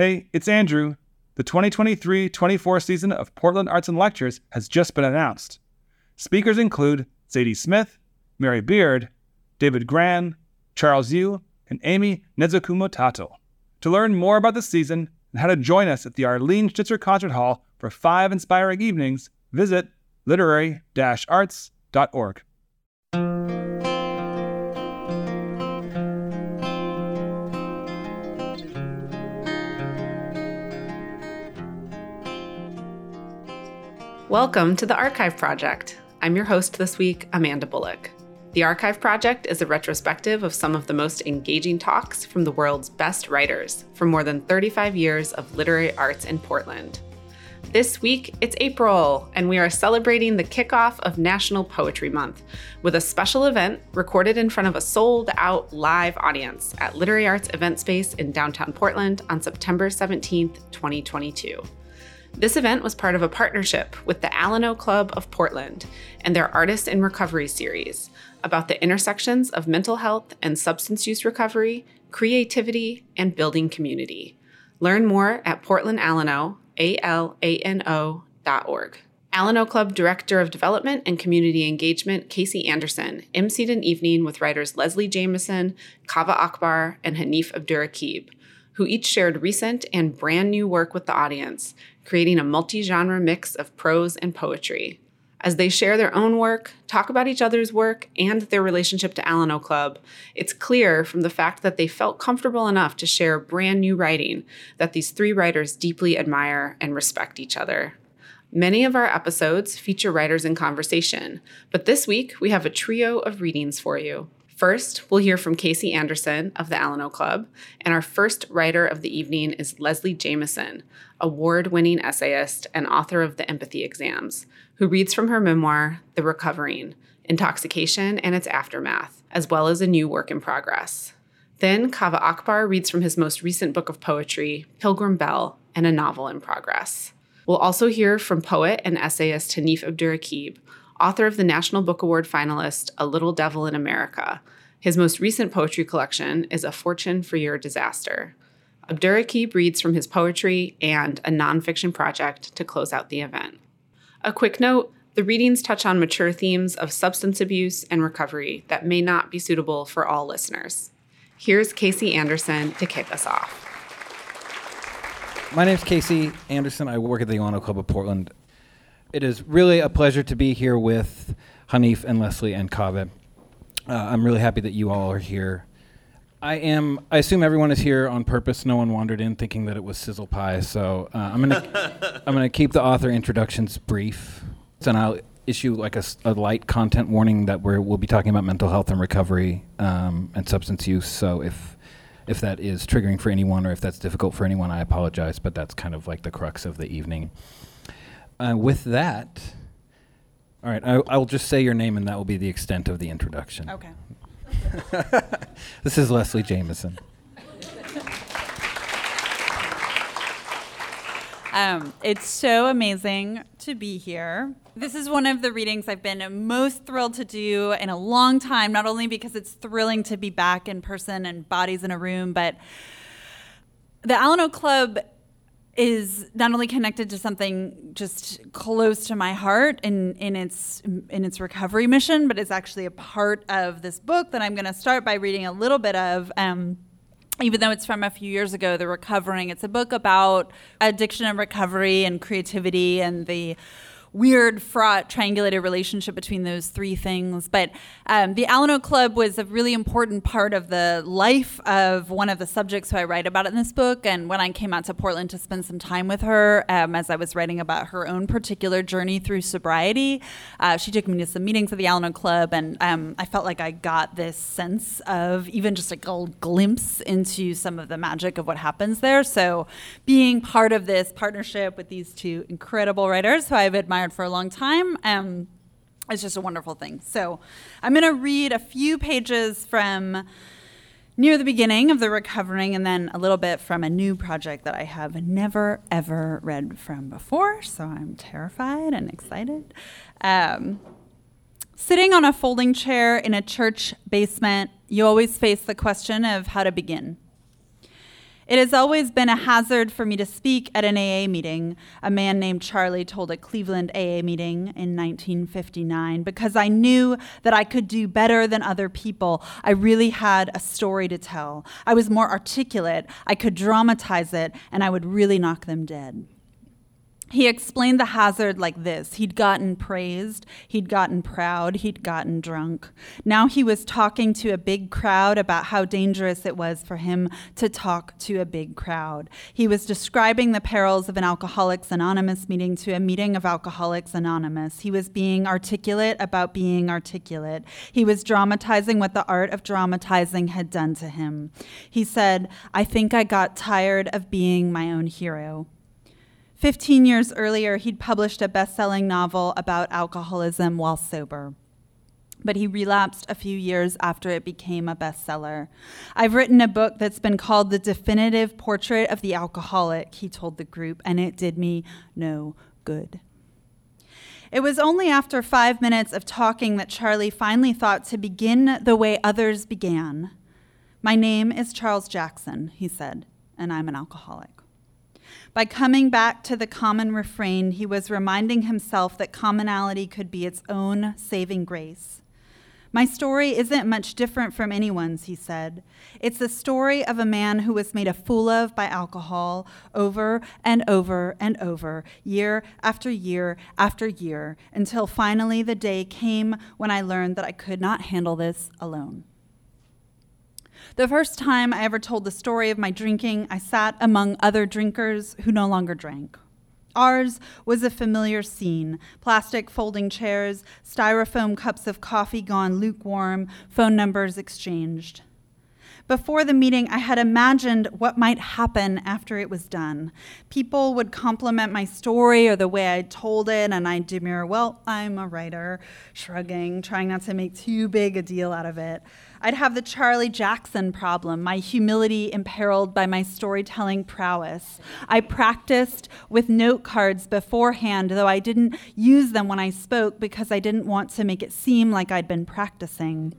Hey, it's Andrew. The 2023 24 season of Portland Arts and Lectures has just been announced. Speakers include Zadie Smith, Mary Beard, David Grann, Charles Yu, and Amy Nezhukumatathil To learn more about the season and how to join us at the Arlene Schnitzer Concert Hall for five inspiring evenings, visit literary Welcome to the Archive Project. I'm your host this week, Amanda Bullock. The Archive Project is a retrospective of some of the most engaging talks from the world's best writers for more than 35 years of literary arts in Portland. This week, it's April, and we are celebrating the kickoff of National Poetry Month with a special event recorded in front of a sold out live audience at Literary Arts Event Space in downtown Portland on September 17th, 2022. This event was part of a partnership with the Alano Club of Portland and their Artists in Recovery series about the intersections of mental health and substance use recovery, creativity, and building community. Learn more at portlandalano, A-L-A-N-O dot org. Alano Club Director of Development and Community Engagement, Kasey Anderson, emceed an evening with writers Leslie Jamison, Kaveh Akbar, and Hanif Abdurraqib, who each shared recent and brand new work with the audience, creating a multi genre mix of prose and poetry. As they share their own work, talk about each other's work, and their relationship to Alano Club, it's clear from the fact that they felt comfortable enough to share brand new writing that these three writers deeply admire and respect each other. Many of our episodes feature writers in conversation, but this week we have a trio of readings for you. First, we'll hear from Kasey Anderson of the Alano Club, and our first writer of the evening is Leslie Jamison, award winning essayist and author of The Empathy Exams, who reads from her memoir, The Recovering Intoxication and Its Aftermath, as well as a new work in progress. Then, Kaveh Akbar reads from his most recent book of poetry, Pilgrim Bell, and a novel in progress. We'll also hear from poet and essayist Hanif Abdurraqib, author of the National Book Award finalist A Little Devil in America. His most recent poetry collection is A Fortune for Your Disaster. Abdurraqib reads from his poetry and a nonfiction project to close out the event. A quick note the readings touch on mature themes of substance abuse and recovery that may not be suitable for all listeners. Here's Kasey Anderson to kick us off. My name is Kasey Anderson. I work at the Alano Club of Portland. It is really a pleasure to be here with Hanif and Leslie and Kaveh. Uh, I'm really happy that you all are here. I am. I assume everyone is here on purpose. No one wandered in thinking that it was sizzle pie. So uh, I'm gonna I'm gonna keep the author introductions brief, and I'll issue like a, a light content warning that we will be talking about mental health and recovery um, and substance use. So if if that is triggering for anyone or if that's difficult for anyone, I apologize. But that's kind of like the crux of the evening. Uh, with that, all right, I, I'll just say your name and that will be the extent of the introduction. Okay. this is Leslie Jamison. Um, it's so amazing to be here. This is one of the readings I've been most thrilled to do in a long time, not only because it's thrilling to be back in person and bodies in a room, but the Alano Club is not only connected to something just close to my heart in, in its in its recovery mission, but it's actually a part of this book that I'm going to start by reading a little bit of. Um, even though it's from a few years ago, The Recovering. It's a book about addiction and recovery and creativity and the weird, fraught, triangulated relationship between those three things. But um, the Alano Club was a really important part of the life of one of the subjects who I write about in this book. And when I came out to Portland to spend some time with her, um, as I was writing about her own particular journey through sobriety, uh, she took me to some meetings of the Alano Club, and um, I felt like I got this sense of even just a glimpse into some of the magic of what happens there. So being part of this partnership with these two incredible writers who I've admired admired for a long time. Um, it's just a wonderful thing. So I'm going to read a few pages from near the beginning of the recovering and then a little bit from a new project that I have never ever read from before. So I'm terrified and excited. Um, sitting on a folding chair in a church basement, you always face the question of how to begin. It has always been a hazard for me to speak at an AA meeting, a man named Charlie told a Cleveland AA meeting in 1959, because I knew that I could do better than other people. I really had a story to tell. I was more articulate, I could dramatize it, and I would really knock them dead. He explained the hazard like this He'd gotten praised, he'd gotten proud, he'd gotten drunk. Now he was talking to a big crowd about how dangerous it was for him to talk to a big crowd. He was describing the perils of an Alcoholics Anonymous meeting to a meeting of Alcoholics Anonymous. He was being articulate about being articulate. He was dramatizing what the art of dramatizing had done to him. He said, I think I got tired of being my own hero. Fifteen years earlier, he'd published a best selling novel about alcoholism while sober. But he relapsed a few years after it became a bestseller. I've written a book that's been called The Definitive Portrait of the Alcoholic, he told the group, and it did me no good. It was only after five minutes of talking that Charlie finally thought to begin the way others began. My name is Charles Jackson, he said, and I'm an alcoholic. By coming back to the common refrain, he was reminding himself that commonality could be its own saving grace. My story isn't much different from anyone's, he said. It's the story of a man who was made a fool of by alcohol over and over and over, year after year after year, until finally the day came when I learned that I could not handle this alone. The first time I ever told the story of my drinking, I sat among other drinkers who no longer drank. Ours was a familiar scene plastic folding chairs, styrofoam cups of coffee gone lukewarm, phone numbers exchanged. Before the meeting, I had imagined what might happen after it was done. People would compliment my story or the way I told it, and I'd demur, well, I'm a writer, shrugging, trying not to make too big a deal out of it. I'd have the Charlie Jackson problem, my humility imperiled by my storytelling prowess. I practiced with note cards beforehand, though I didn't use them when I spoke because I didn't want to make it seem like I'd been practicing.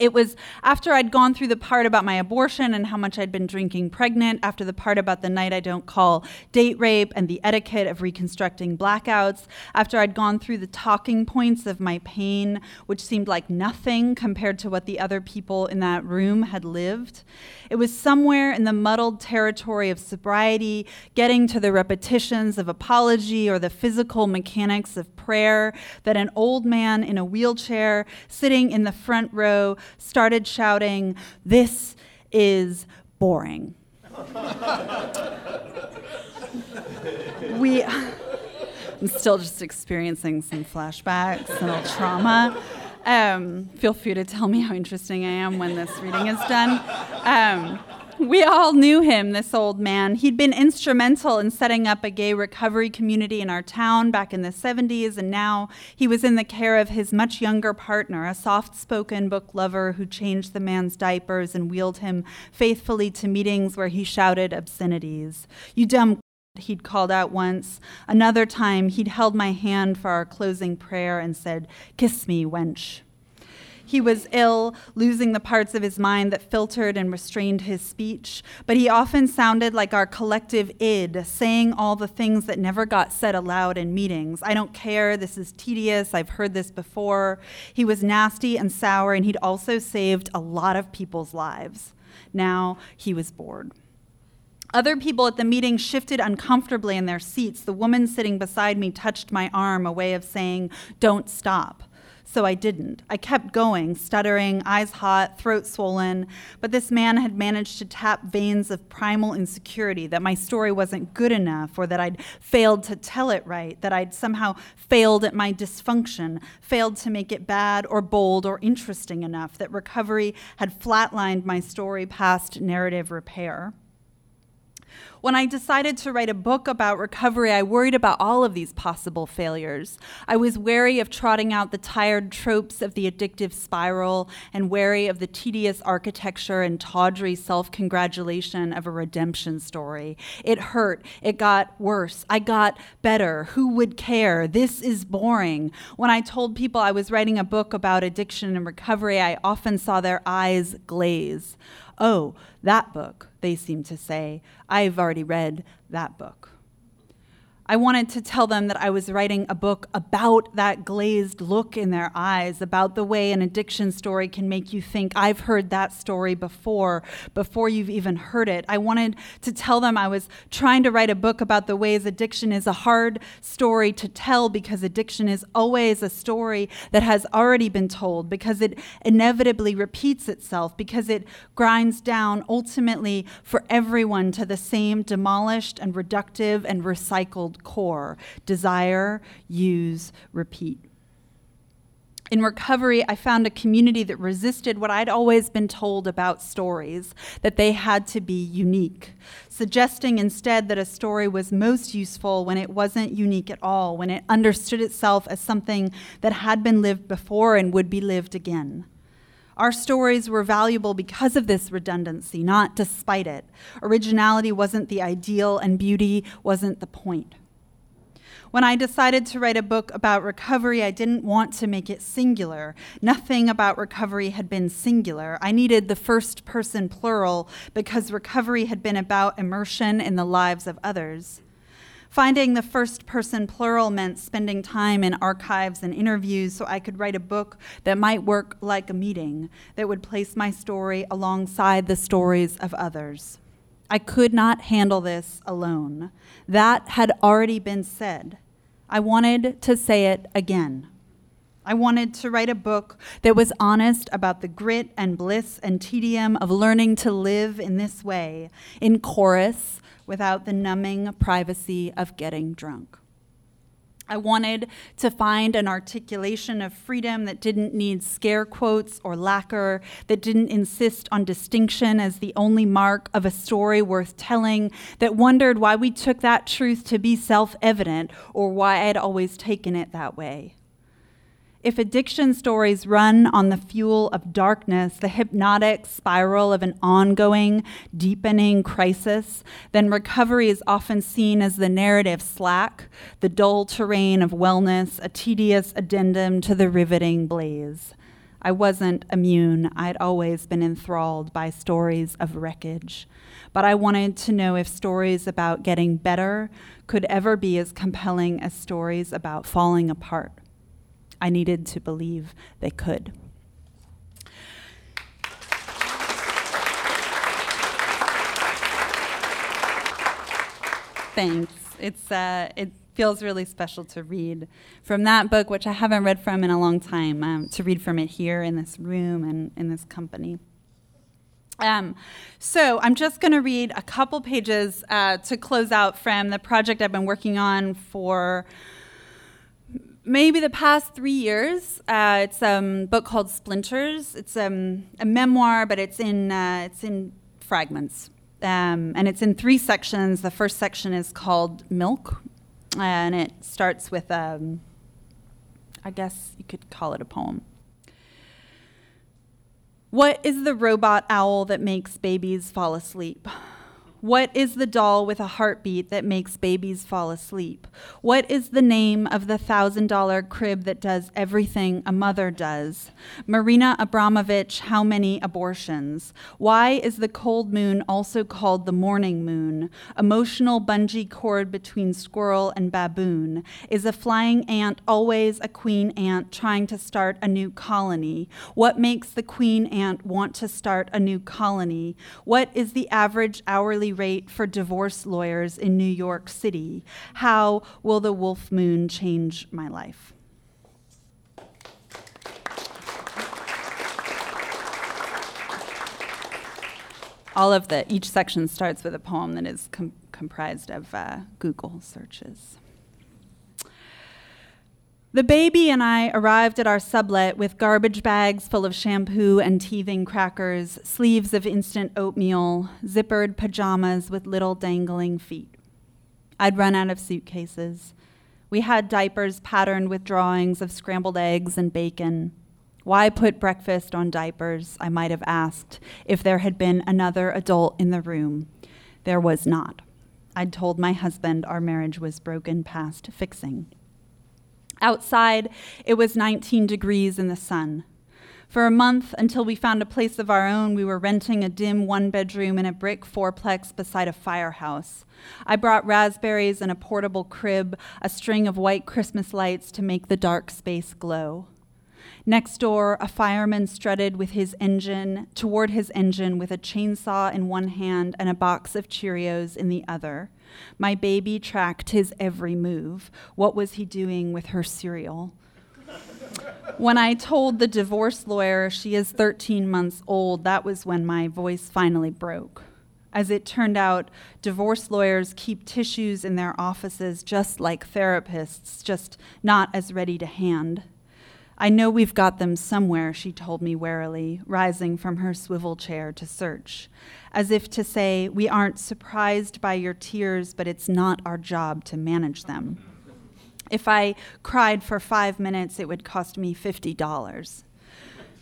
It was after I'd gone through the part about my abortion and how much I'd been drinking pregnant, after the part about the night I don't call date rape and the etiquette of reconstructing blackouts, after I'd gone through the talking points of my pain, which seemed like nothing compared to what the other people in that room had lived. It was somewhere in the muddled territory of sobriety, getting to the repetitions of apology or the physical mechanics of prayer, that an old man in a wheelchair sitting in the front row started shouting, This is boring. we, I'm still just experiencing some flashbacks and trauma. Um, feel free to tell me how interesting I am when this reading is done. Um, we all knew him, this old man. He'd been instrumental in setting up a gay recovery community in our town back in the 70s, and now he was in the care of his much younger partner, a soft spoken book lover who changed the man's diapers and wheeled him faithfully to meetings where he shouted obscenities. You dumb he'd called out once. Another time, he'd held my hand for our closing prayer and said, Kiss me, wench. He was ill, losing the parts of his mind that filtered and restrained his speech, but he often sounded like our collective id, saying all the things that never got said aloud in meetings. I don't care, this is tedious, I've heard this before. He was nasty and sour, and he'd also saved a lot of people's lives. Now he was bored. Other people at the meeting shifted uncomfortably in their seats. The woman sitting beside me touched my arm, a way of saying, Don't stop so I didn't. I kept going, stuttering, eyes hot, throat swollen, but this man had managed to tap veins of primal insecurity that my story wasn't good enough, or that I'd failed to tell it right, that I'd somehow failed at my dysfunction, failed to make it bad or bold or interesting enough, that recovery had flatlined my story past narrative repair. When I decided to write a book about recovery, I worried about all of these possible failures. I was wary of trotting out the tired tropes of the addictive spiral and wary of the tedious architecture and tawdry self congratulation of a redemption story. It hurt. It got worse. I got better. Who would care? This is boring. When I told people I was writing a book about addiction and recovery, I often saw their eyes glaze. Oh, that book, they seem to say. I've already read that book. I wanted to tell them that I was writing a book about that glazed look in their eyes, about the way an addiction story can make you think, I've heard that story before, before you've even heard it. I wanted to tell them I was trying to write a book about the ways addiction is a hard story to tell because addiction is always a story that has already been told, because it inevitably repeats itself, because it grinds down ultimately for everyone to the same demolished and reductive and recycled core desire, use, repeat. In recovery, I found a community that resisted what I'd always been told about stories, that they had to be unique, suggesting instead that a story was most useful when it wasn't unique at all, when it understood itself as something that had been lived before and would be lived again. Our stories were valuable because of this redundancy, not despite it. Originality wasn't the ideal, and beauty wasn't the point. When I decided to write a book about recovery, I didn't want to make it singular. Nothing about recovery had been singular. I needed the first person plural because recovery had been about immersion in the lives of others. Finding the first person plural meant spending time in archives and interviews so I could write a book that might work like a meeting, that would place my story alongside the stories of others. I could not handle this alone. That had already been said. I wanted to say it again. I wanted to write a book that was honest about the grit and bliss and tedium of learning to live in this way, in chorus, without the numbing privacy of getting drunk. I wanted to find an articulation of freedom that didn't need scare quotes or lacquer, that didn't insist on distinction as the only mark of a story worth telling, that wondered why we took that truth to be self evident or why I'd always taken it that way. If addiction stories run on the fuel of darkness, the hypnotic spiral of an ongoing, deepening crisis, then recovery is often seen as the narrative slack, the dull terrain of wellness, a tedious addendum to the riveting blaze. I wasn't immune. I'd always been enthralled by stories of wreckage. But I wanted to know if stories about getting better could ever be as compelling as stories about falling apart. I needed to believe they could. Thanks. It's uh, it feels really special to read from that book, which I haven't read from in a long time. Um, to read from it here in this room and in this company. Um, so I'm just going to read a couple pages uh, to close out from the project I've been working on for maybe the past three years. Uh, it's a um, book called Splinters. It's um, a memoir, but it's in uh, it's in fragments, um, and it's in three sections. The first section is called Milk, and it starts with um, I guess you could call it a poem. What is the robot owl that makes babies fall asleep? What is the doll with a heartbeat that makes babies fall asleep? What is the name of the thousand dollar crib that does everything a mother does? Marina Abramović, how many abortions? Why is the cold moon also called the morning moon? Emotional bungee cord between squirrel and baboon. Is a flying ant always a queen ant trying to start a new colony? What makes the queen ant want to start a new colony? What is the average hourly rate for divorce lawyers in New York City? How will the wolf moon change my life? All of the, each section starts with a poem that is com- comprised of uh, Google searches. The baby and I arrived at our sublet with garbage bags full of shampoo and teething crackers, sleeves of instant oatmeal, zippered pajamas with little dangling feet. I'd run out of suitcases. We had diapers patterned with drawings of scrambled eggs and bacon. Why put breakfast on diapers? I might have asked if there had been another adult in the room. There was not. I'd told my husband our marriage was broken past fixing. Outside, it was 19 degrees in the sun. For a month, until we found a place of our own, we were renting a dim one bedroom in a brick fourplex beside a firehouse. I brought raspberries and a portable crib, a string of white Christmas lights to make the dark space glow. Next door, a fireman strutted with his engine toward his engine with a chainsaw in one hand and a box of Cheerios in the other. My baby tracked his every move. What was he doing with her cereal? when I told the divorce lawyer she is 13 months old, that was when my voice finally broke. As it turned out, divorce lawyers keep tissues in their offices just like therapists, just not as ready to hand. I know we've got them somewhere, she told me warily, rising from her swivel chair to search, as if to say, We aren't surprised by your tears, but it's not our job to manage them. If I cried for five minutes, it would cost me $50.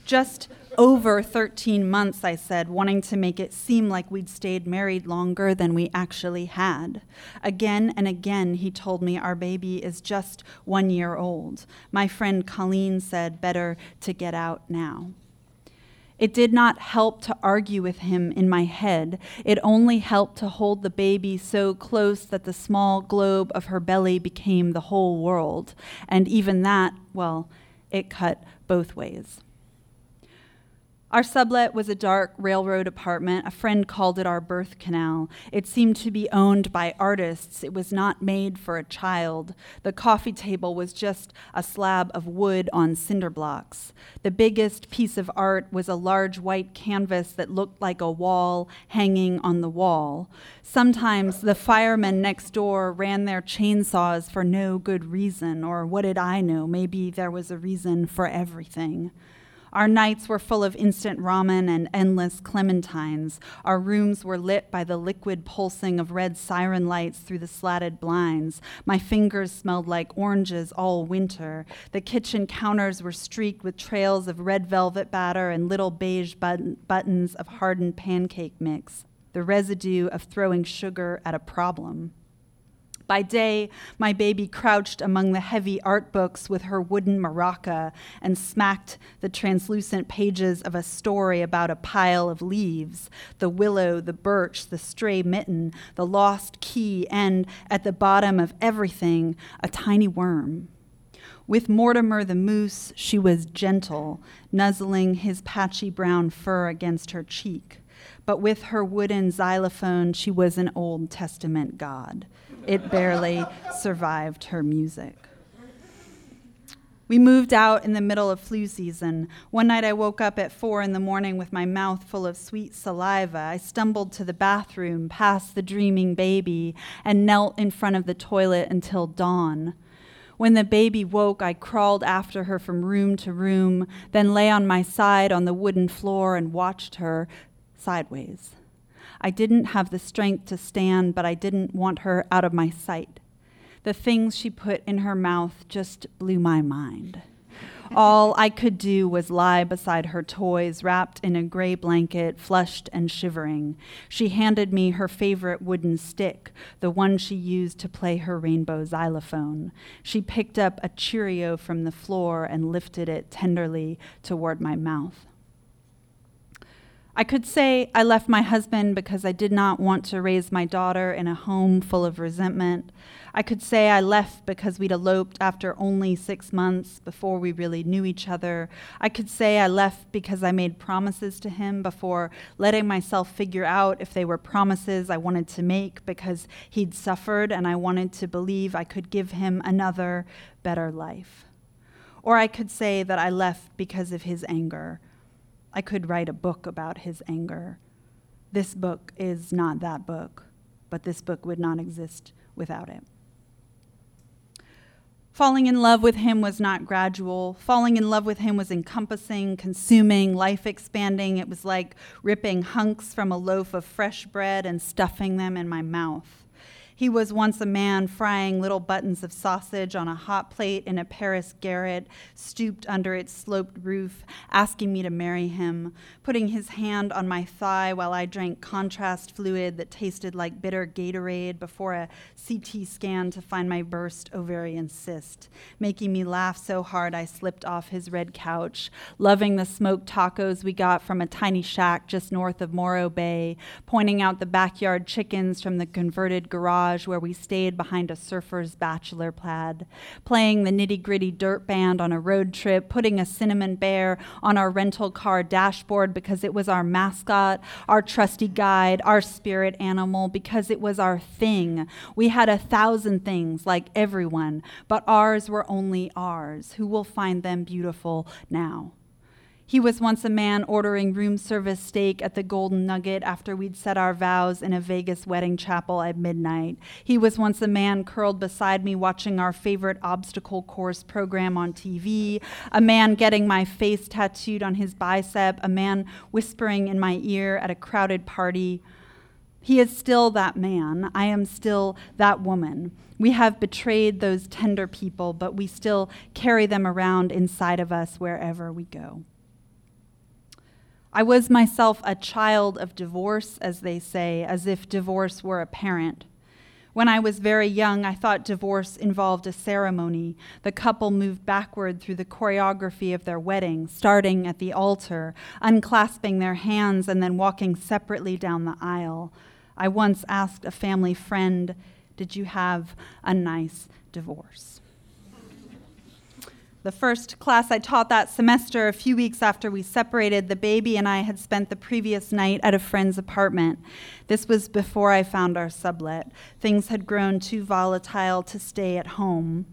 Just over 13 months, I said, wanting to make it seem like we'd stayed married longer than we actually had. Again and again, he told me our baby is just one year old. My friend Colleen said, better to get out now. It did not help to argue with him in my head. It only helped to hold the baby so close that the small globe of her belly became the whole world. And even that, well, it cut both ways. Our sublet was a dark railroad apartment. A friend called it our birth canal. It seemed to be owned by artists. It was not made for a child. The coffee table was just a slab of wood on cinder blocks. The biggest piece of art was a large white canvas that looked like a wall hanging on the wall. Sometimes the firemen next door ran their chainsaws for no good reason, or what did I know? Maybe there was a reason for everything. Our nights were full of instant ramen and endless clementines. Our rooms were lit by the liquid pulsing of red siren lights through the slatted blinds. My fingers smelled like oranges all winter. The kitchen counters were streaked with trails of red velvet batter and little beige button- buttons of hardened pancake mix, the residue of throwing sugar at a problem. By day, my baby crouched among the heavy art books with her wooden maraca and smacked the translucent pages of a story about a pile of leaves the willow, the birch, the stray mitten, the lost key, and at the bottom of everything, a tiny worm. With Mortimer the moose, she was gentle, nuzzling his patchy brown fur against her cheek. But with her wooden xylophone, she was an Old Testament god it barely survived her music. We moved out in the middle of flu season. One night I woke up at four in the morning with my mouth full of sweet saliva. I stumbled to the bathroom, past the dreaming baby, and knelt in front of the toilet until dawn. When the baby woke, I crawled after her from room to room, then lay on my side on the wooden floor and watched her sideways. I didn't have the strength to stand, but I didn't want her out of my sight. The things she put in her mouth just blew my mind. All I could do was lie beside her toys, wrapped in a gray blanket, flushed and shivering. She handed me her favorite wooden stick, the one she used to play her rainbow xylophone. She picked up a Cheerio from the floor and lifted it tenderly toward my mouth. I could say I left my husband because I did not want to raise my daughter in a home full of resentment. I could say I left because we'd eloped after only six months before we really knew each other. I could say I left because I made promises to him before letting myself figure out if they were promises I wanted to make because he'd suffered and I wanted to believe I could give him another, better life. Or I could say that I left because of his anger I could write a book about his anger. This book is not that book, but this book would not exist without it. Falling in love with him was not gradual. Falling in love with him was encompassing, consuming, life expanding. It was like ripping hunks from a loaf of fresh bread and stuffing them in my mouth. He was once a man frying little buttons of sausage on a hot plate in a Paris garret, stooped under its sloped roof, asking me to marry him, putting his hand on my thigh while I drank contrast fluid that tasted like bitter Gatorade before a CT scan to find my burst ovarian cyst, making me laugh so hard I slipped off his red couch, loving the smoked tacos we got from a tiny shack just north of Morro Bay, pointing out the backyard chickens from the converted garage garage where we stayed behind a surfer's bachelor plaid, playing the nitty gritty dirt band on a road trip, putting a cinnamon bear on our rental car dashboard because it was our mascot, our trusty guide, our spirit animal, because it was our thing. We had a thousand things like everyone, but ours were only ours. Who will find them beautiful now? He was once a man ordering room service steak at the Golden Nugget after we'd said our vows in a Vegas wedding chapel at midnight. He was once a man curled beside me watching our favorite obstacle course program on TV, a man getting my face tattooed on his bicep, a man whispering in my ear at a crowded party. He is still that man. I am still that woman. We have betrayed those tender people, but we still carry them around inside of us wherever we go. I was myself a child of divorce, as they say, as if divorce were a parent. When I was very young, I thought divorce involved a ceremony. The couple moved backward through the choreography of their wedding, starting at the altar, unclasping their hands, and then walking separately down the aisle. I once asked a family friend, Did you have a nice divorce? The first class I taught that semester, a few weeks after we separated, the baby and I had spent the previous night at a friend's apartment. This was before I found our sublet. Things had grown too volatile to stay at home.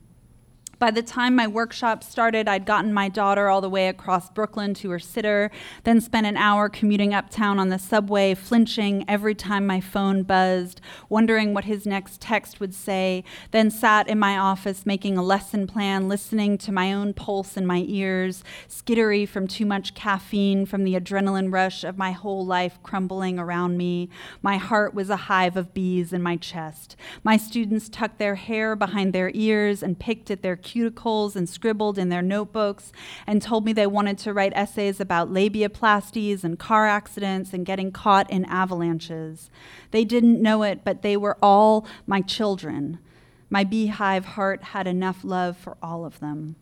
By the time my workshop started, I'd gotten my daughter all the way across Brooklyn to her sitter, then spent an hour commuting uptown on the subway, flinching every time my phone buzzed, wondering what his next text would say, then sat in my office making a lesson plan, listening to my own pulse in my ears, skittery from too much caffeine, from the adrenaline rush of my whole life crumbling around me. My heart was a hive of bees in my chest. My students tucked their hair behind their ears and picked at their cuticles and scribbled in their notebooks and told me they wanted to write essays about labiaplasties and car accidents and getting caught in avalanches. They didn't know it, but they were all my children. My beehive heart had enough love for all of them.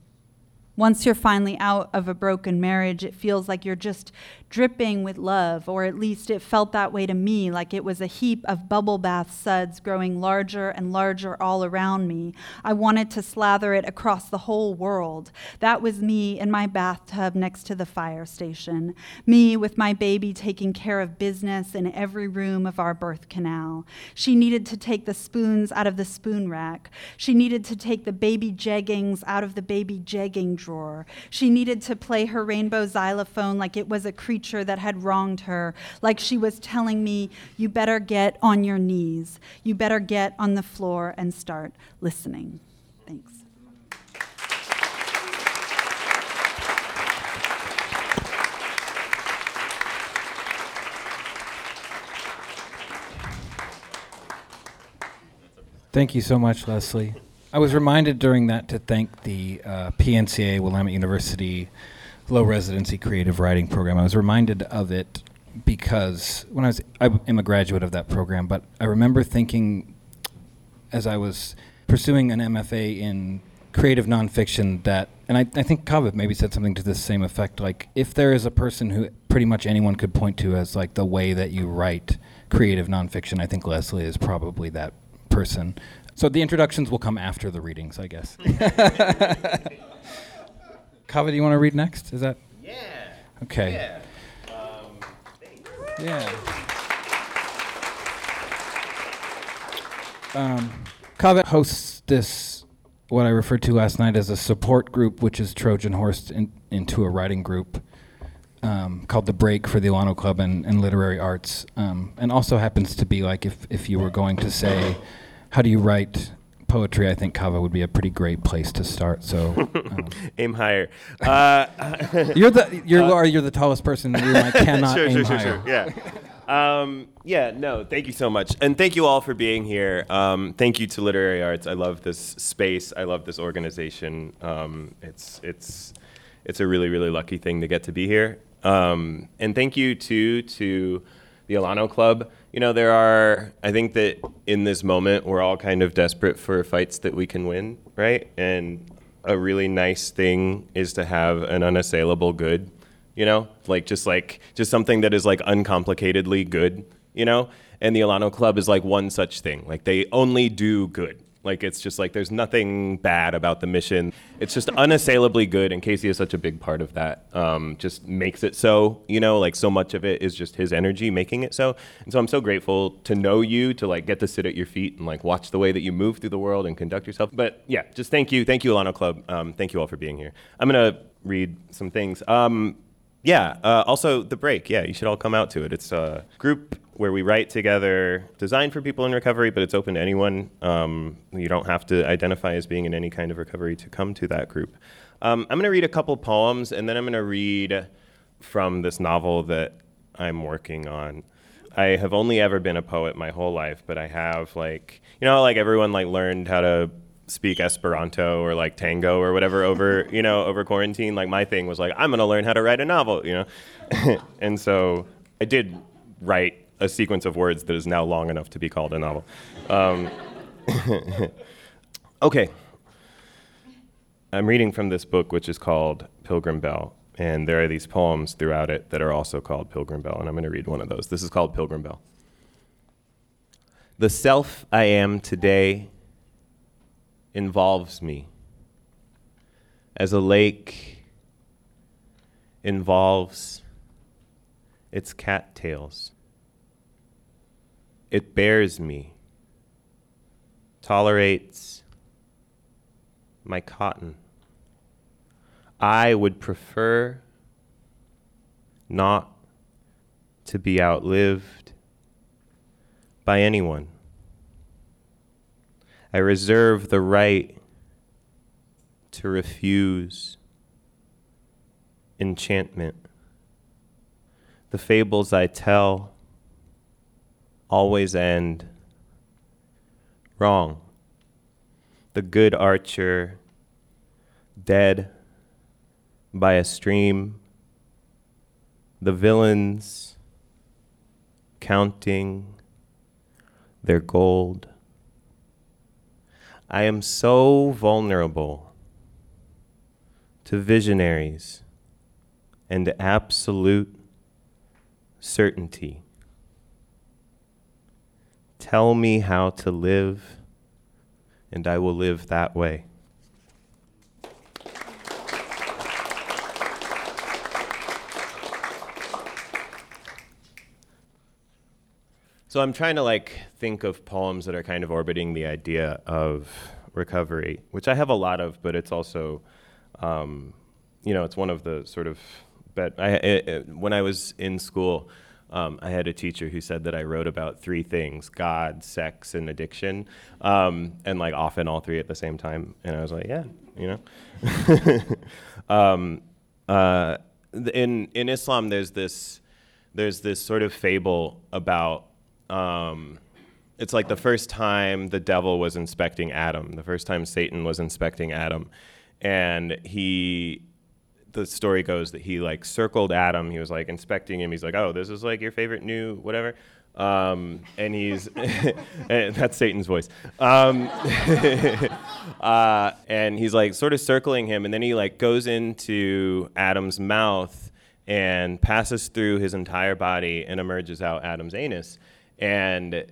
Once you're finally out of a broken marriage, it feels like you're just dripping with love, or at least it felt that way to me, like it was a heap of bubble bath suds growing larger and larger all around me. I wanted to slather it across the whole world. That was me in my bathtub next to the fire station, me with my baby taking care of business in every room of our birth canal. She needed to take the spoons out of the spoon rack. She needed to take the baby jeggings out of the baby jegging drawer. She needed to play her rainbow xylophone like it was a creature that had wronged her, like she was telling me, You better get on your knees. You better get on the floor and start listening. Thanks. Thank you so much, Leslie. I was reminded during that to thank the uh, PNCA Willamette University low residency creative writing program. I was reminded of it because when I was I am a graduate of that program, but I remember thinking as I was pursuing an MFA in creative nonfiction that and I, I think Kaveh maybe said something to the same effect like if there is a person who pretty much anyone could point to as like the way that you write creative nonfiction, I think Leslie is probably that person. So the introductions will come after the readings, I guess. Kaveh, do you want to read next? Is that? Yeah. Okay. Yeah. Um, Yeah. Um, Kaveh hosts this, what I referred to last night as a support group, which is Trojan Horse in, into a writing group um, called The Break for the Alano Club and, and Literary Arts. Um, and also happens to be like if, if you were going to say, how do you write poetry, I think Kaveh would be a pretty great place to start. So um, aim higher. Uh, you're the you're or you're the tallest person in the room. I cannot sure, aim sure, sure, higher. sure. Yeah. Um, yeah, no, thank you so much. And thank you all for being here. Um, thank you to Literary Arts. I love this space. I love this organization. Um, it's, it's, it's a really, really lucky thing to get to be here. Um, and thank you, too, to the Alano Club. You know, there are, I think that in this moment, we're all kind of desperate for fights that we can win, right? And a really nice thing is to have an unassailable good you know? Like just like just something that is like uncomplicatedly good you know? And the alano club is like one such thing. Like they only do good like it's just like there's nothing bad about the mission. It's just unassailably good and kasey is such a big part of that um, just makes it so you know? Like so much of it is just his energy making it so. And so i'm so grateful to know you to like get to sit at your feet and like watch the way that you move through the world and conduct yourself. But yeah just thank you. Thank you alano club. Um, thank you all for being here. I'm gonna read some things. Um, yeah. Uh, also, the break. Yeah, you should all come out to it. It's a group where we write together, designed for people in recovery, but it's open to anyone. Um, you don't have to identify as being in any kind of recovery to come to that group. Um, I'm going to read a couple poems, and then I'm going to read from this novel that I'm working on. I have only ever been a poet my whole life, but I have like you know like everyone like learned how to speak Esperanto or like tango or whatever over you know over quarantine. Like my thing was like I'm gonna learn how to write a novel, you know, and so I did write a sequence of words that is now long enough to be called a novel. Um, okay, I'm reading from this book which is called Pilgrim Bell. And there are these poems throughout it that are also called Pilgrim Bell, and I'm to read one of those. This is called Pilgrim Bell. The self I am today involves me, as a lake involves its cattails. It bears me, tolerates my cotton. I would prefer not to be outlived by anyone. I reserve the right to refuse enchantment. The fables I tell always end wrong. The good archer dead by a stream, the villains counting their gold. I am so vulnerable to visionaries and absolute certainty. Tell me how to live, and I will live that way. So I'm trying to like think of poems that are kind of orbiting the idea of recovery, which I have a lot of, but it's also, um, you know, it's one of the sort of. But I, it, it, when I was in school, um, I had a teacher who said that I wrote about three things: God, sex, and addiction, um, and like often all three at the same time. And I was like, yeah, you know. um, uh, in in Islam, there's this there's this sort of fable about um, it's like the first time the devil was inspecting Adam, the first time Satan was inspecting Adam, and he. The story goes that he like circled Adam. He was like inspecting him. He's like, "Oh, this is like your favorite new whatever," um, and he's that's Satan's voice. Um, uh, and he's like sort of circling him, and then he like goes into Adam's mouth and passes through his entire body and emerges out Adam's anus and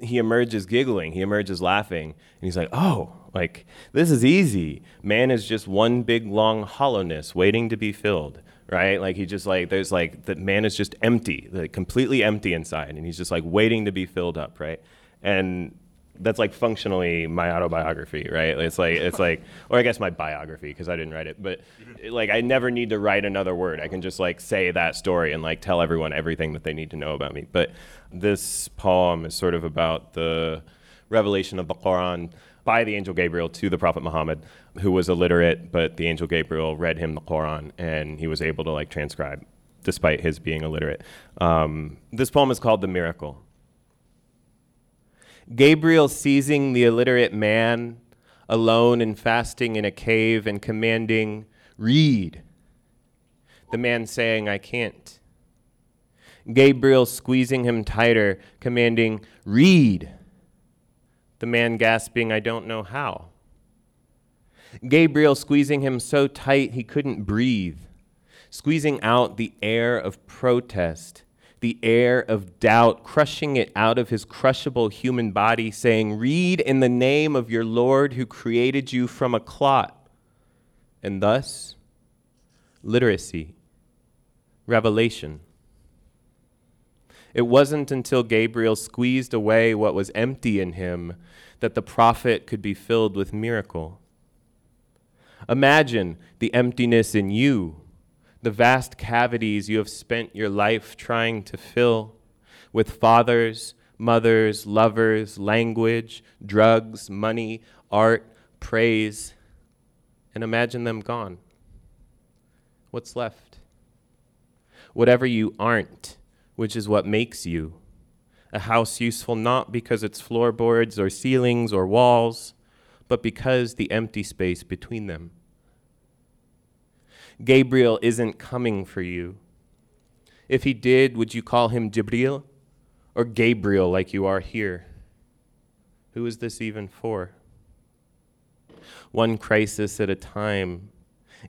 he emerges giggling he emerges laughing and he's like oh like this is easy. Man is just one big long hollowness waiting to be filled right? Like he just like there's like the man is just empty like completely empty inside and he's just like waiting to be filled up right? And that's like functionally my autobiography, right? It's like it's like, or I guess my biography because I didn't write it. But like, I never need to write another word. I can just like say that story and like tell everyone everything that they need to know about me. But this poem is sort of about the revelation of the Quran by the angel Gabriel to the Prophet Muhammad, who was illiterate, but the angel Gabriel read him the Quran and he was able to like transcribe despite his being illiterate. Um, this poem is called The Miracle. Gabriel seizing the illiterate man alone and fasting in a cave and commanding, Read. The man saying, I can't. Gabriel squeezing him tighter, commanding, Read. The man gasping, I don't know how. Gabriel squeezing him so tight he couldn't breathe, squeezing out the air of protest, the air of doubt, crushing it out of his crushable human body, saying, Read in the name of your Lord who created you from a clot. And thus, literacy, revelation. It wasn't until Gabriel squeezed away what was empty in him that the prophet could be filled with miracle. Imagine the emptiness in you, the vast cavities you have spent your life trying to fill with fathers, mothers, lovers, language, drugs, money, art, praise, and imagine them gone. What's left? Whatever you aren't, which is what makes you. A house useful not because it's floorboards or ceilings or walls, but because the empty space between them. Gabriel isn't coming for you. If he did, would you call him Jibril or Gabriel like you are here? Who is this even for? One crisis at a time.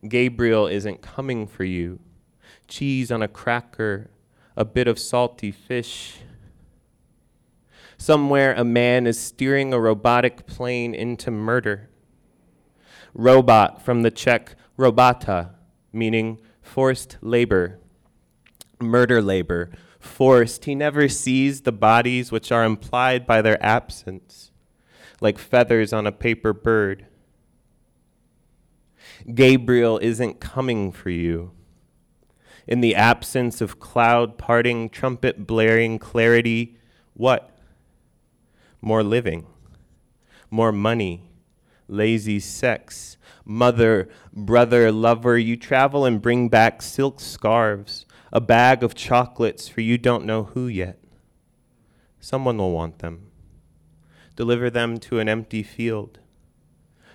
Gabriel isn't coming for you. Cheese on a cracker, a bit of salty fish. Somewhere, a man is steering a robotic plane into murder. Robot from the Czech robota, meaning forced labor, murder labor, forced. He never sees the bodies which are implied by their absence, like feathers on a paper bird. Gabriel isn't coming for you. In the absence of cloud parting, trumpet blaring clarity, what? More living, more money, lazy sex, mother, brother, lover, you travel and bring back silk scarves, a bag of chocolates for you don't know who yet. Someone will want them. Deliver them to an empty field.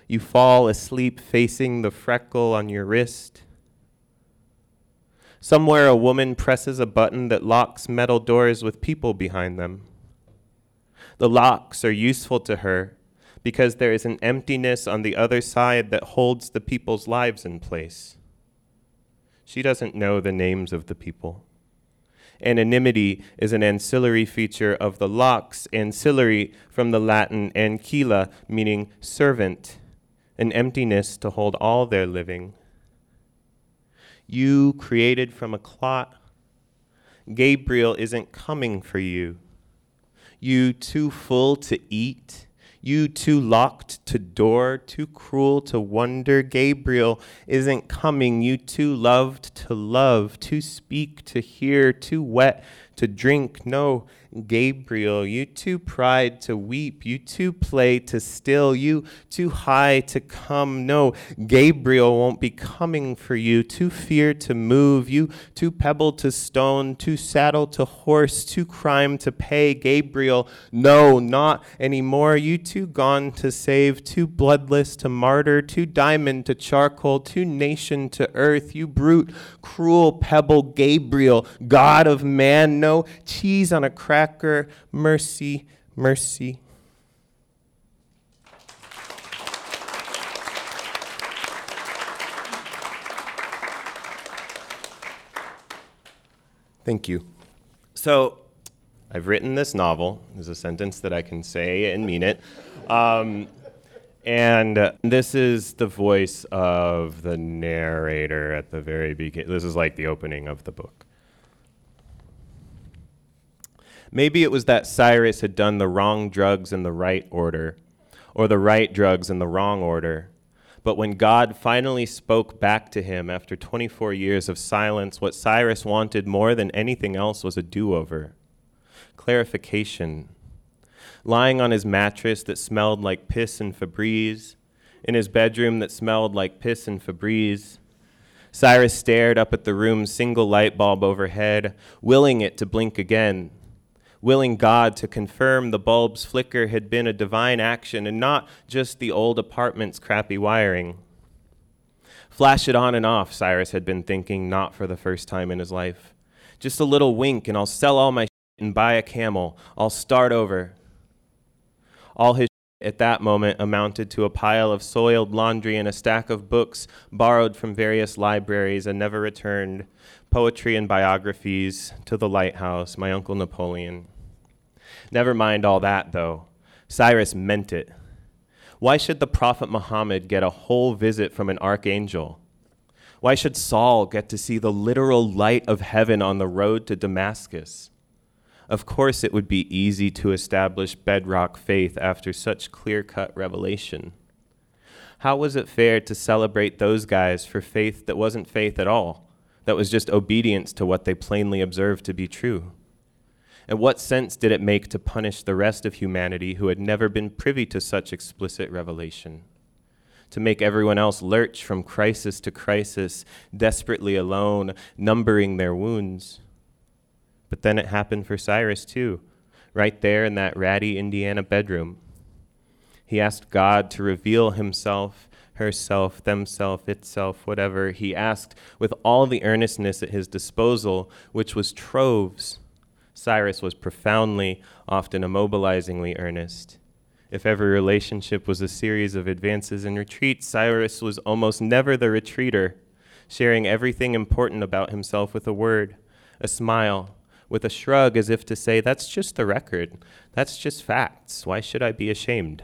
You fall asleep facing the freckle on your wrist. Somewhere a woman presses a button that locks metal doors with people behind them. The locks are useful to her because there is an emptiness on the other side that holds the people's lives in place. She doesn't know the names of the people. Anonymity is an ancillary feature of the locks, ancillary from the Latin ancilla, meaning servant, an emptiness to hold all their living. You created from a clot. Gabriel isn't coming for you. You too full to eat you too locked to door, too cruel to wonder. Gabriel isn't coming. You too loved to love, too speak to hear, too wet to drink. No, Gabriel, you too pride to weep, you too play to still, you too high to come. No, Gabriel won't be coming for you, too fear to move, you too pebble to stone, too saddle to horse, too crime to pay. Gabriel, no, not anymore. You too gone to save, too bloodless to martyr, too diamond to charcoal, too nation to earth. You brute, cruel pebble, Gabriel, God of man, no cheese on a cracker, mercy, mercy. Thank you. So, I've written this novel. There's a sentence that I can say and mean it. Um, and this is the voice of the narrator at the very beginning. This is like the opening of the book. Maybe it was that Cyrus had done the wrong drugs in the right order, or the right drugs in the wrong order. But when God finally spoke back to him after 24 years of silence, what Cyrus wanted more than anything else was a do over, clarification. Lying on his mattress that smelled like piss and Febreze, in his bedroom that smelled like piss and Febreze, Cyrus stared up at the room's single light bulb overhead, willing it to blink again, willing God to confirm the bulb's flicker had been a divine action and not just the old apartment's crappy wiring. Flash it on and off, Cyrus had been thinking, not for the first time in his life. Just a little wink, and I'll sell all my and buy a camel. I'll start over. All his at that moment amounted to a pile of soiled laundry and a stack of books borrowed from various libraries and never returned poetry and biographies to the lighthouse, my Uncle Napoleon. Never mind all that, though. Cyrus meant it. Why should the Prophet Muhammad get a whole visit from an archangel? Why should Saul get to see the literal light of heaven on the road to Damascus? Of course, it would be easy to establish bedrock faith after such clear cut revelation. How was it fair to celebrate those guys for faith that wasn't faith at all, that was just obedience to what they plainly observed to be true? And what sense did it make to punish the rest of humanity who had never been privy to such explicit revelation? To make everyone else lurch from crisis to crisis, desperately alone, numbering their wounds? But then it happened for Cyrus too, right there in that ratty Indiana bedroom. He asked God to reveal himself, herself, themself, itself, whatever. He asked with all the earnestness at his disposal, which was troves. Cyrus was profoundly, often immobilizingly earnest. If every relationship was a series of advances and retreats, Cyrus was almost never the retreater, sharing everything important about himself with a word, a smile, with a shrug as if to say, That's just the record. That's just facts. Why should I be ashamed?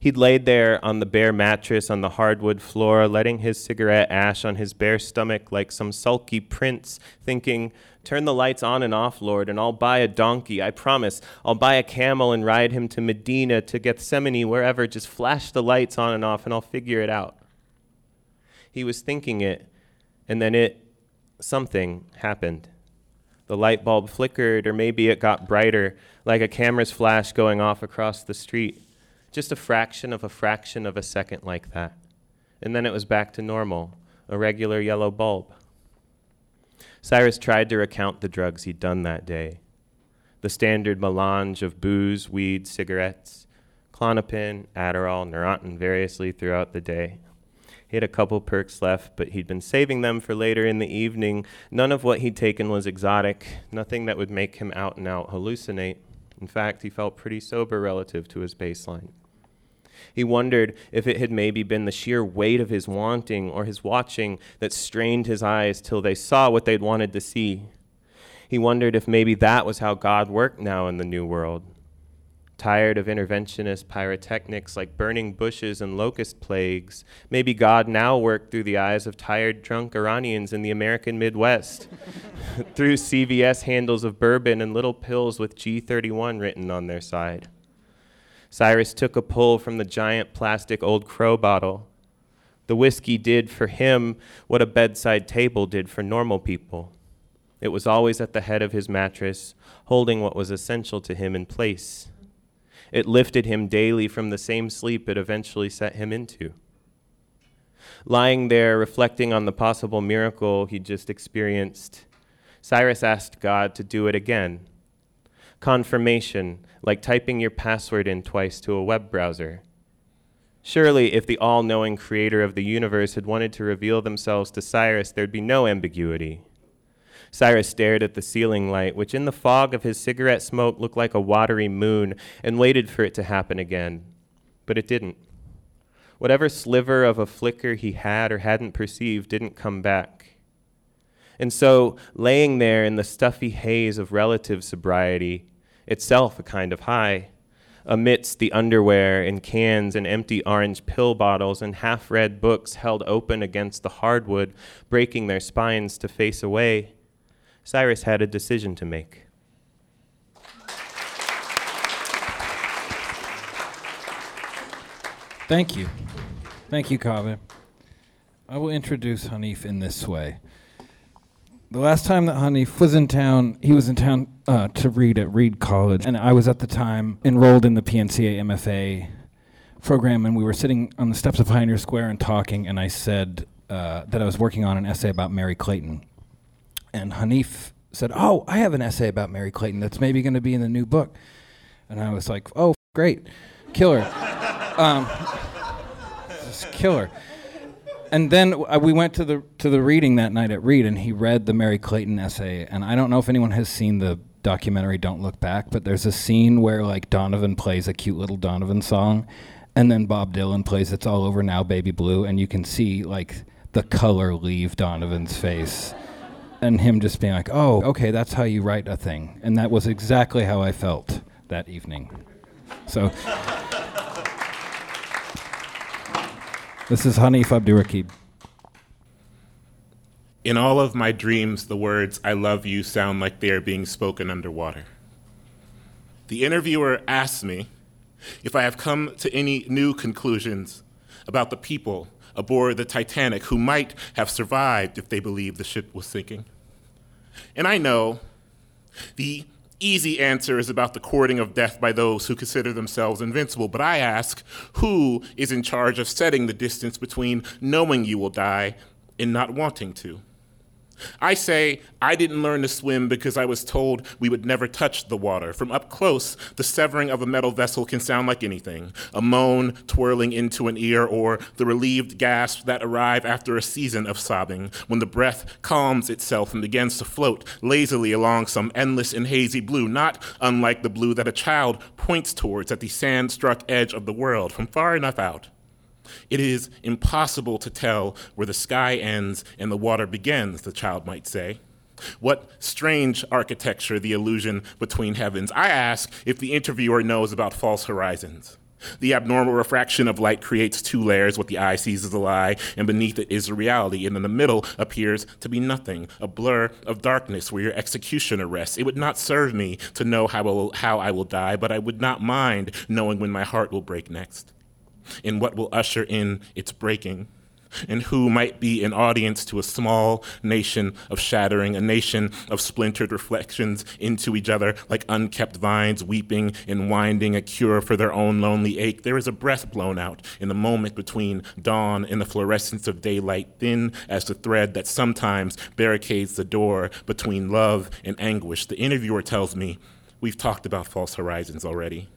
He'd laid there on the bare mattress on the hardwood floor, letting his cigarette ash on his bare stomach like some sulky prince, thinking, Turn the lights on and off, Lord, and I'll buy a donkey. I promise. I'll buy a camel and ride him to Medina, to Gethsemane, wherever. Just flash the lights on and off, and I'll figure it out. He was thinking it, and then it, something happened. The light bulb flickered, or maybe it got brighter, like a camera's flash going off across the street. Just a fraction of a fraction of a second like that. And then it was back to normal, a regular yellow bulb. Cyrus tried to recount the drugs he'd done that day the standard melange of booze, weed, cigarettes, Klonopin, Adderall, Neurontin variously throughout the day. He had a couple perks left, but he'd been saving them for later in the evening. None of what he'd taken was exotic, nothing that would make him out and out hallucinate. In fact, he felt pretty sober relative to his baseline. He wondered if it had maybe been the sheer weight of his wanting or his watching that strained his eyes till they saw what they'd wanted to see. He wondered if maybe that was how God worked now in the new world Tired of interventionist pyrotechnics like burning bushes and locust plagues, maybe God now worked through the eyes of tired, drunk Iranians in the American Midwest, through CVS handles of bourbon and little pills with G31 written on their side. Cyrus took a pull from the giant plastic Old Crow bottle. The whiskey did for him what a bedside table did for normal people. It was always at the head of his mattress, holding what was essential to him in place. It lifted him daily from the same sleep it eventually set him into. Lying there, reflecting on the possible miracle he'd just experienced, Cyrus asked God to do it again. Confirmation, like typing your password in twice to a web browser. Surely, if the all knowing creator of the universe had wanted to reveal themselves to Cyrus, there'd be no ambiguity. Cyrus stared at the ceiling light, which in the fog of his cigarette smoke looked like a watery moon, and waited for it to happen again. But it didn't. Whatever sliver of a flicker he had or hadn't perceived didn't come back. And so, laying there in the stuffy haze of relative sobriety, itself a kind of high, amidst the underwear and cans and empty orange pill bottles and half read books held open against the hardwood, breaking their spines to face away, Cyrus had a decision to make. Thank you. Thank you, Kaveh. I will introduce Hanif in this way. The last time that Hanif was in town, he was in town uh, to read at Reed College, and I was at the time enrolled in the PNCA MFA program, and we were sitting on the steps of Pioneer Square and talking, and I said, uh, that I was working on an essay about Merry Clayton, and Hanif said, "Oh, I have an essay about Merry Clayton that's maybe going to be in the new book," and I was like, "Oh, great, killer, um, killer." And then uh, we went to the to the reading that night at Reed, and he read the Merry Clayton essay. And I don't know if anyone has seen the documentary "Don't Look Back," but there's a scene where like Donovan plays a cute little Donovan song, and then Bob Dylan plays "It's All Over Now, Baby Blue," and you can see like the color leave Donovan's face, and him just being like, "Oh, okay, that's how you write a thing," and that was exactly how I felt that evening. So. This is Hanif Abdurraqib. In all of my dreams, the words I love you sound like they are being spoken underwater. The interviewer asks me if I have come to any new conclusions about the people aboard the Titanic who might have survived if they believed the ship was sinking. And I know the easy answer is about the courting of death by those who consider themselves invincible. But I ask, who is in charge of setting the distance between knowing you will die and not wanting to? I say I didn't learn to swim because I was told we would never touch the water. From up close, the severing of a metal vessel can sound like anything a moan twirling into an ear, or the relieved gasps that arrive after a season of sobbing, when the breath calms itself and begins to float lazily along some endless and hazy blue, not unlike the blue that a child points towards at the sand struck edge of the world from far enough out. It is impossible to tell where the sky ends and the water begins, the child might say. What strange architecture, the illusion between heavens. I ask if the interviewer knows about false horizons. The abnormal refraction of light creates two layers. What the eye sees is a lie, and beneath it is a reality. And in the middle appears to be nothing, a blur of darkness where your executioner rests. It would not serve me to know how I will, how I will die, but I would not mind knowing when my heart will break next in what will usher in its breaking, and who might be an audience to a small nation of shattering, a nation of splintered reflections into each other like unkept vines weeping and winding a cure for their own lonely ache. There is a breath blown out in the moment between dawn and the fluorescence of daylight, thin as the thread that sometimes barricades the door between love and anguish. The interviewer tells me, We've talked about false horizons already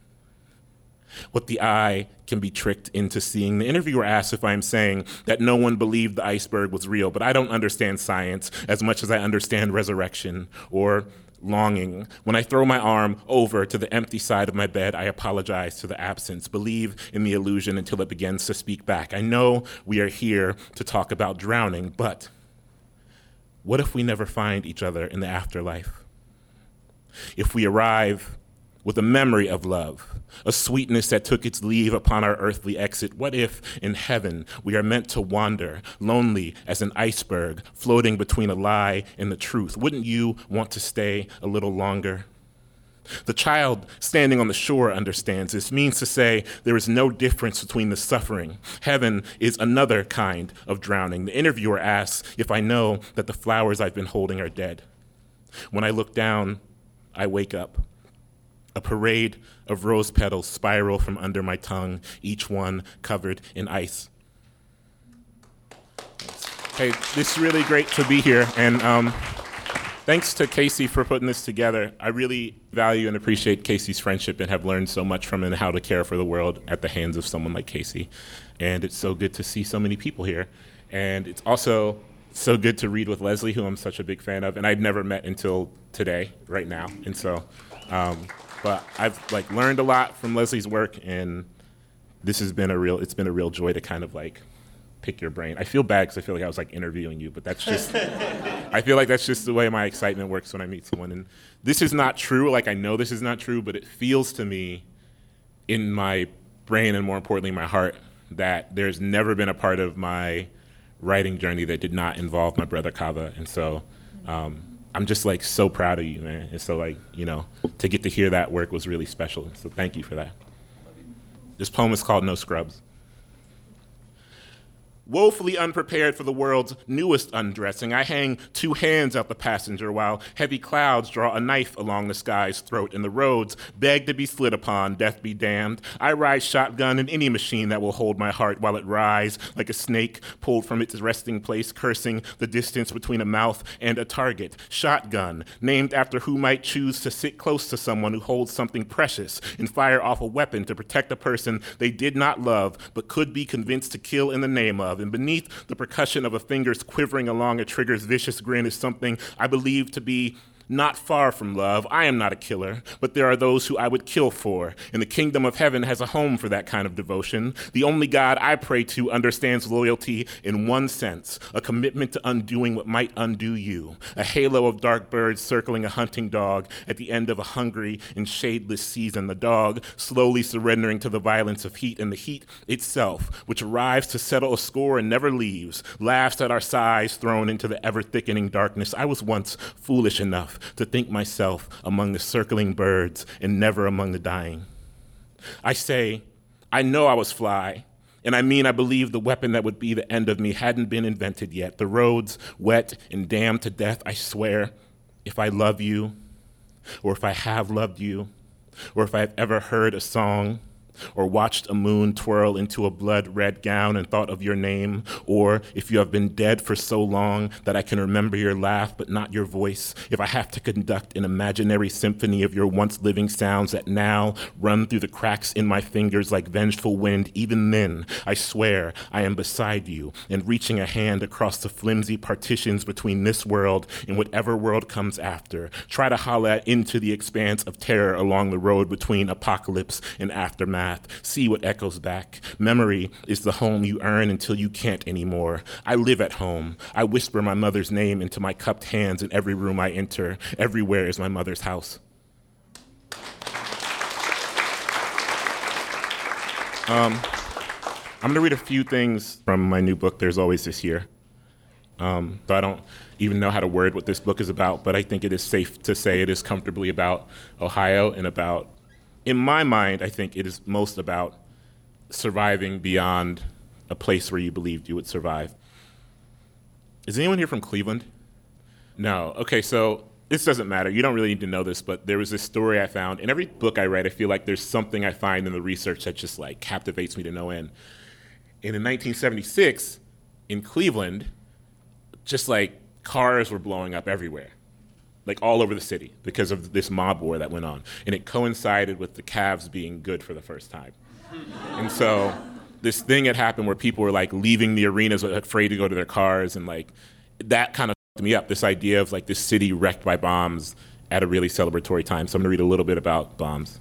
what the eye can be tricked into seeing. The interviewer asks if I'm saying that no one believed the iceberg was real, but I don't understand science as much as I understand resurrection or longing. When I throw my arm over to the empty side of my bed, I apologize to the absence, believe in the illusion until it begins to speak back. I know we are here to talk about drowning, but what if we never find each other in the afterlife? If we arrive with a memory of love, a sweetness that took its leave upon our earthly exit. What if in heaven we are meant to wander, lonely as an iceberg, floating between a lie and the truth? Wouldn't you want to stay a little longer? The child standing on the shore understands this, means to say there is no difference between the suffering. Heaven is another kind of drowning. The interviewer asks if I know that the flowers I've been holding are dead. When I look down, I wake up. A parade of rose petals spiral from under my tongue, each one covered in ice. Hey, this is really great to be here, and um, thanks to Kasey for putting this together. I really value and appreciate Kasey's friendship and have learned so much from and how to care for the world at the hands of someone like Kasey. And it's so good to see so many people here. And it's also so good to read with Leslie, who I'm such a big fan of, and I'd never met until today, right now. And so, um, but I've like learned a lot from Leslie's work, and this has been a real. It's been a real joy to kind of like pick your brain. I feel bad because I feel like I was like interviewing you, but that's just. I feel like that's just the way my excitement works when I meet someone, and this is not true. Like I know this is not true, but it feels to me, in my brain and more importantly my heart, that there's never been a part of my writing journey that did not involve my brother Kaveh, and so. Um, I'm just like so proud of you, man. And so like, you know, to get to hear that work was really special. So thank you for that. This poem is called No Scrubs. Woefully unprepared for the world's newest undressing, I hang two hands out the passenger while heavy clouds draw a knife along the sky's throat and the roads beg to be slid upon, death be damned. I ride shotgun in any machine that will hold my heart while it writhes like a snake pulled from its resting place, cursing the distance between a mouth and a target. Shotgun, named after who might choose to sit close to someone who holds something precious and fire off a weapon to protect a person they did not love but could be convinced to kill in the name of and beneath the percussion of a fingers quivering along a trigger's vicious grin is something I believe to be not far from love. I am not a killer, but there are those who I would kill for, and the kingdom of heaven has a home for that kind of devotion. The only God I pray to understands loyalty in one sense a commitment to undoing what might undo you, a halo of dark birds circling a hunting dog at the end of a hungry and shadeless season, the dog slowly surrendering to the violence of heat, and the heat itself, which arrives to settle a score and never leaves, laughs at our sighs thrown into the ever thickening darkness. I was once foolish enough to think myself among the circling birds and never among the dying. I say, I know I was fly, and I mean I believe the weapon that would be the end of me hadn't been invented yet. The roads wet and damned to death, I swear, if I love you, or if I have loved you, or if I've ever heard a song or watched a moon twirl into a blood red gown and thought of your name, or if you have been dead for so long that I can remember your laugh but not your voice, if I have to conduct an imaginary symphony of your once living sounds that now run through the cracks in my fingers like vengeful wind, even then, I swear I am beside you and reaching a hand across the flimsy partitions between this world and whatever world comes after. Try to holler into the expanse of terror along the road between apocalypse and aftermath path. See what echoes back. Memory is the home you earn until you can't anymore. I live at home. I whisper my mother's name into my cupped hands in every room I enter. Everywhere is my mother's house. Um, I'm going to read a few things from my new book, There's Always This Year. Um, though I don't even know how to word what this book is about, but I think it is safe to say it is comfortably about Ohio and about in my mind, I think it is most about surviving beyond a place where you believed you would survive. Is anyone here from Cleveland? No. Okay, so this doesn't matter. You don't really need to know this, but there was this story I found. In every book I write, I feel like there's something I find in the research that just like captivates me to no end. And in 1976, in Cleveland, just like cars were blowing up everywhere like all over the city because of this mob war that went on. And it coincided with the Cavs being good for the first time. and so this thing had happened where people were like leaving the arenas afraid to go to their cars and like that kind of fucked me up this idea of like this city wrecked by bombs at a really celebratory time. So I'm to read a little bit about bombs.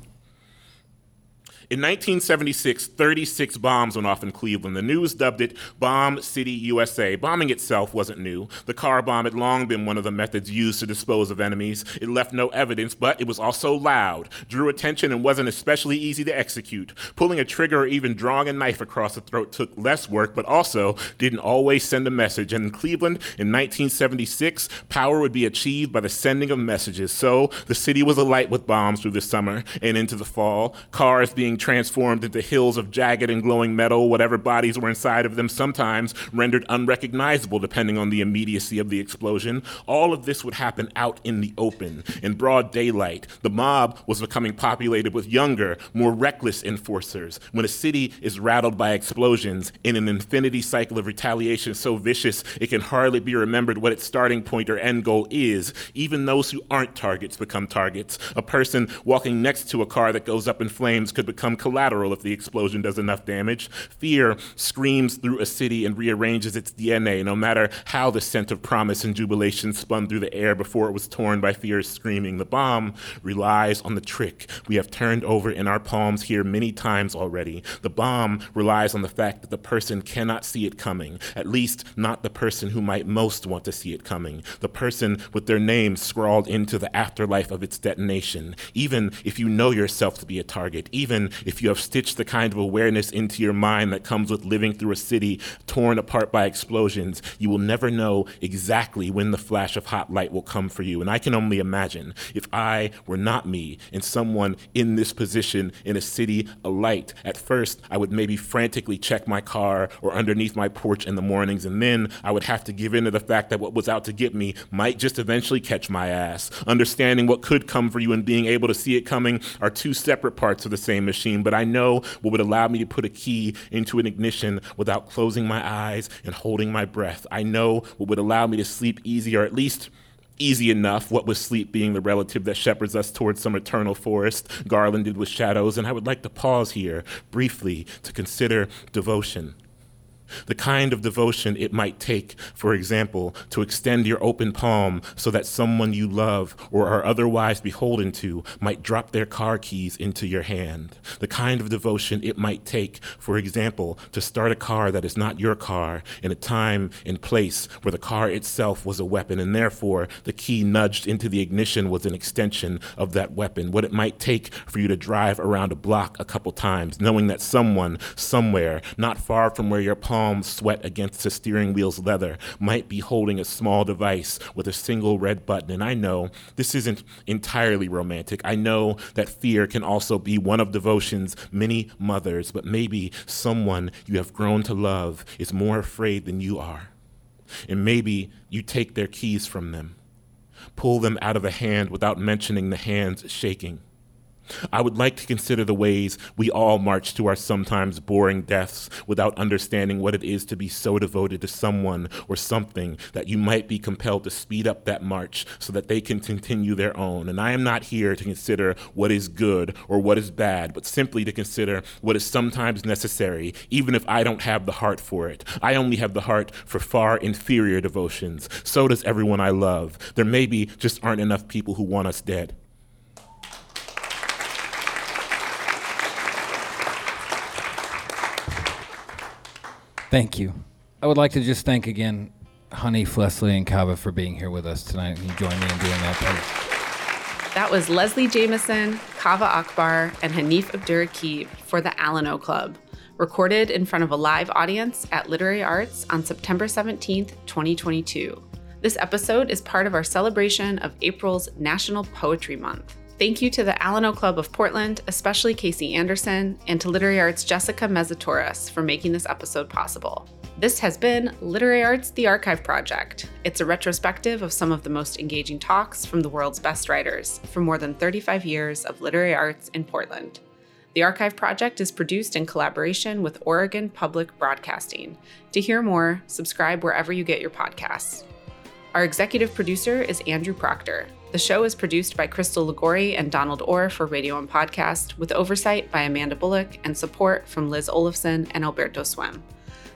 In 1976, 36 bombs went off in Cleveland. The news dubbed it Bomb City, USA. Bombing itself wasn't new. The car bomb had long been one of the methods used to dispose of enemies. It left no evidence, but it was also loud, drew attention, and wasn't especially easy to execute. Pulling a trigger or even drawing a knife across the throat took less work, but also didn't always send a message. And in Cleveland, in 1976, power would be achieved by the sending of messages. So the city was alight with bombs through the summer and into the fall, cars being transformed into hills of jagged and glowing metal, whatever bodies were inside of them, sometimes rendered unrecognizable depending on the immediacy of the explosion. All of this would happen out in the open, in broad daylight. The mob was becoming populated with younger, more reckless enforcers. When a city is rattled by explosions in an infinity cycle of retaliation so vicious it can hardly be remembered what its starting point or end goal is, even those who aren't targets become targets. A person walking next to a car that goes up in flames could become become collateral if the explosion does enough damage. Fear screams through a city and rearranges its DNA, no matter how the scent of promise and jubilation spun through the air before it was torn by fear's screaming. The bomb relies on the trick we have turned over in our palms here many times already. The bomb relies on the fact that the person cannot see it coming, at least not the person who might most want to see it coming, the person with their name scrawled into the afterlife of its detonation. Even if you know yourself to be a target, even if you have stitched the kind of awareness into your mind that comes with living through a city torn apart by explosions, you will never know exactly when the flash of hot light will come for you. And I can only imagine if I were not me and someone in this position in a city alight, at first I would maybe frantically check my car or underneath my porch in the mornings, and then I would have to give in to the fact that what was out to get me might just eventually catch my ass. Understanding what could come for you and being able to see it coming are two separate parts of the same machine, but I know what would allow me to put a key into an ignition without closing my eyes and holding my breath. I know what would allow me to sleep easy, or at least easy enough, what with sleep being the relative that shepherds us towards some eternal forest, garlanded with shadows. And I would like to pause here briefly to consider devotion the kind of devotion it might take, for example, to extend your open palm so that someone you love or are otherwise beholden to might drop their car keys into your hand. The kind of devotion it might take, for example, to start a car that is not your car in a time and place where the car itself was a weapon and therefore the key nudged into the ignition was an extension of that weapon. What it might take for you to drive around a block a couple times, knowing that someone, somewhere, not far from where your palm sweat against the steering wheel's leather might be holding a small device with a single red button. And I know this isn't entirely romantic. I know that fear can also be one of devotion's many mothers, but maybe someone you have grown to love is more afraid than you are. And maybe you take their keys from them, pull them out of a hand without mentioning the hands shaking I would like to consider the ways we all march to our sometimes boring deaths without understanding what it is to be so devoted to someone or something that you might be compelled to speed up that march so that they can continue their own. And I am not here to consider what is good or what is bad, but simply to consider what is sometimes necessary, even if I don't have the heart for it. I only have the heart for far inferior devotions. So does everyone I love. There maybe just aren't enough people who want us dead. Thank you. I would like to just thank again Honey, Leslie, and Kaveh for being here with us tonight and you join me in doing that. Please. That was Leslie Jamison, Kaveh Akbar, and Hanif Abdurraqib for the Alano Club, recorded in front of a live audience at Literary Arts on September 17th, 2022. This episode is part of our celebration of April's National Poetry Month. Thank you to the Alano Club of Portland, especially Kasey Anderson, and to Literary Arts' Jessica Mezzatoris for making this episode possible. This has been Literary Arts The Archive Project. It's a retrospective of some of the most engaging talks from the world's best writers for more than 35 years of literary arts in Portland. The Archive Project is produced in collaboration with Oregon Public Broadcasting. To hear more, subscribe wherever you get your podcasts. Our executive producer is Andrew Proctor. The show is produced by Crystal Ligori and Donald Orr for Radio and Podcast, with oversight by Amanda Bullock and support from Liz Olafson and Alberto Swem.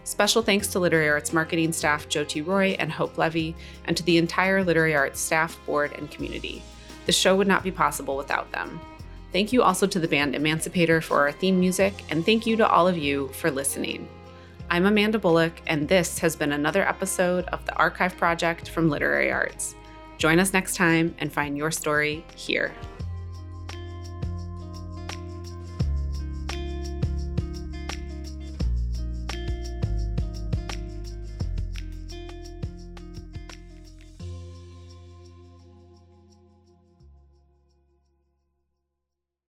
Special thanks to Literary Arts marketing staff Jyoti Roy and Hope Levy, and to the entire Literary Arts staff, board, and community. The show would not be possible without them. Thank you also to the band Emancipator for our theme music, and thank you to all of you for listening. I'm Amanda Bullock, and this has been another episode of the Archive Project from Literary Arts. Join us next time and find your story here.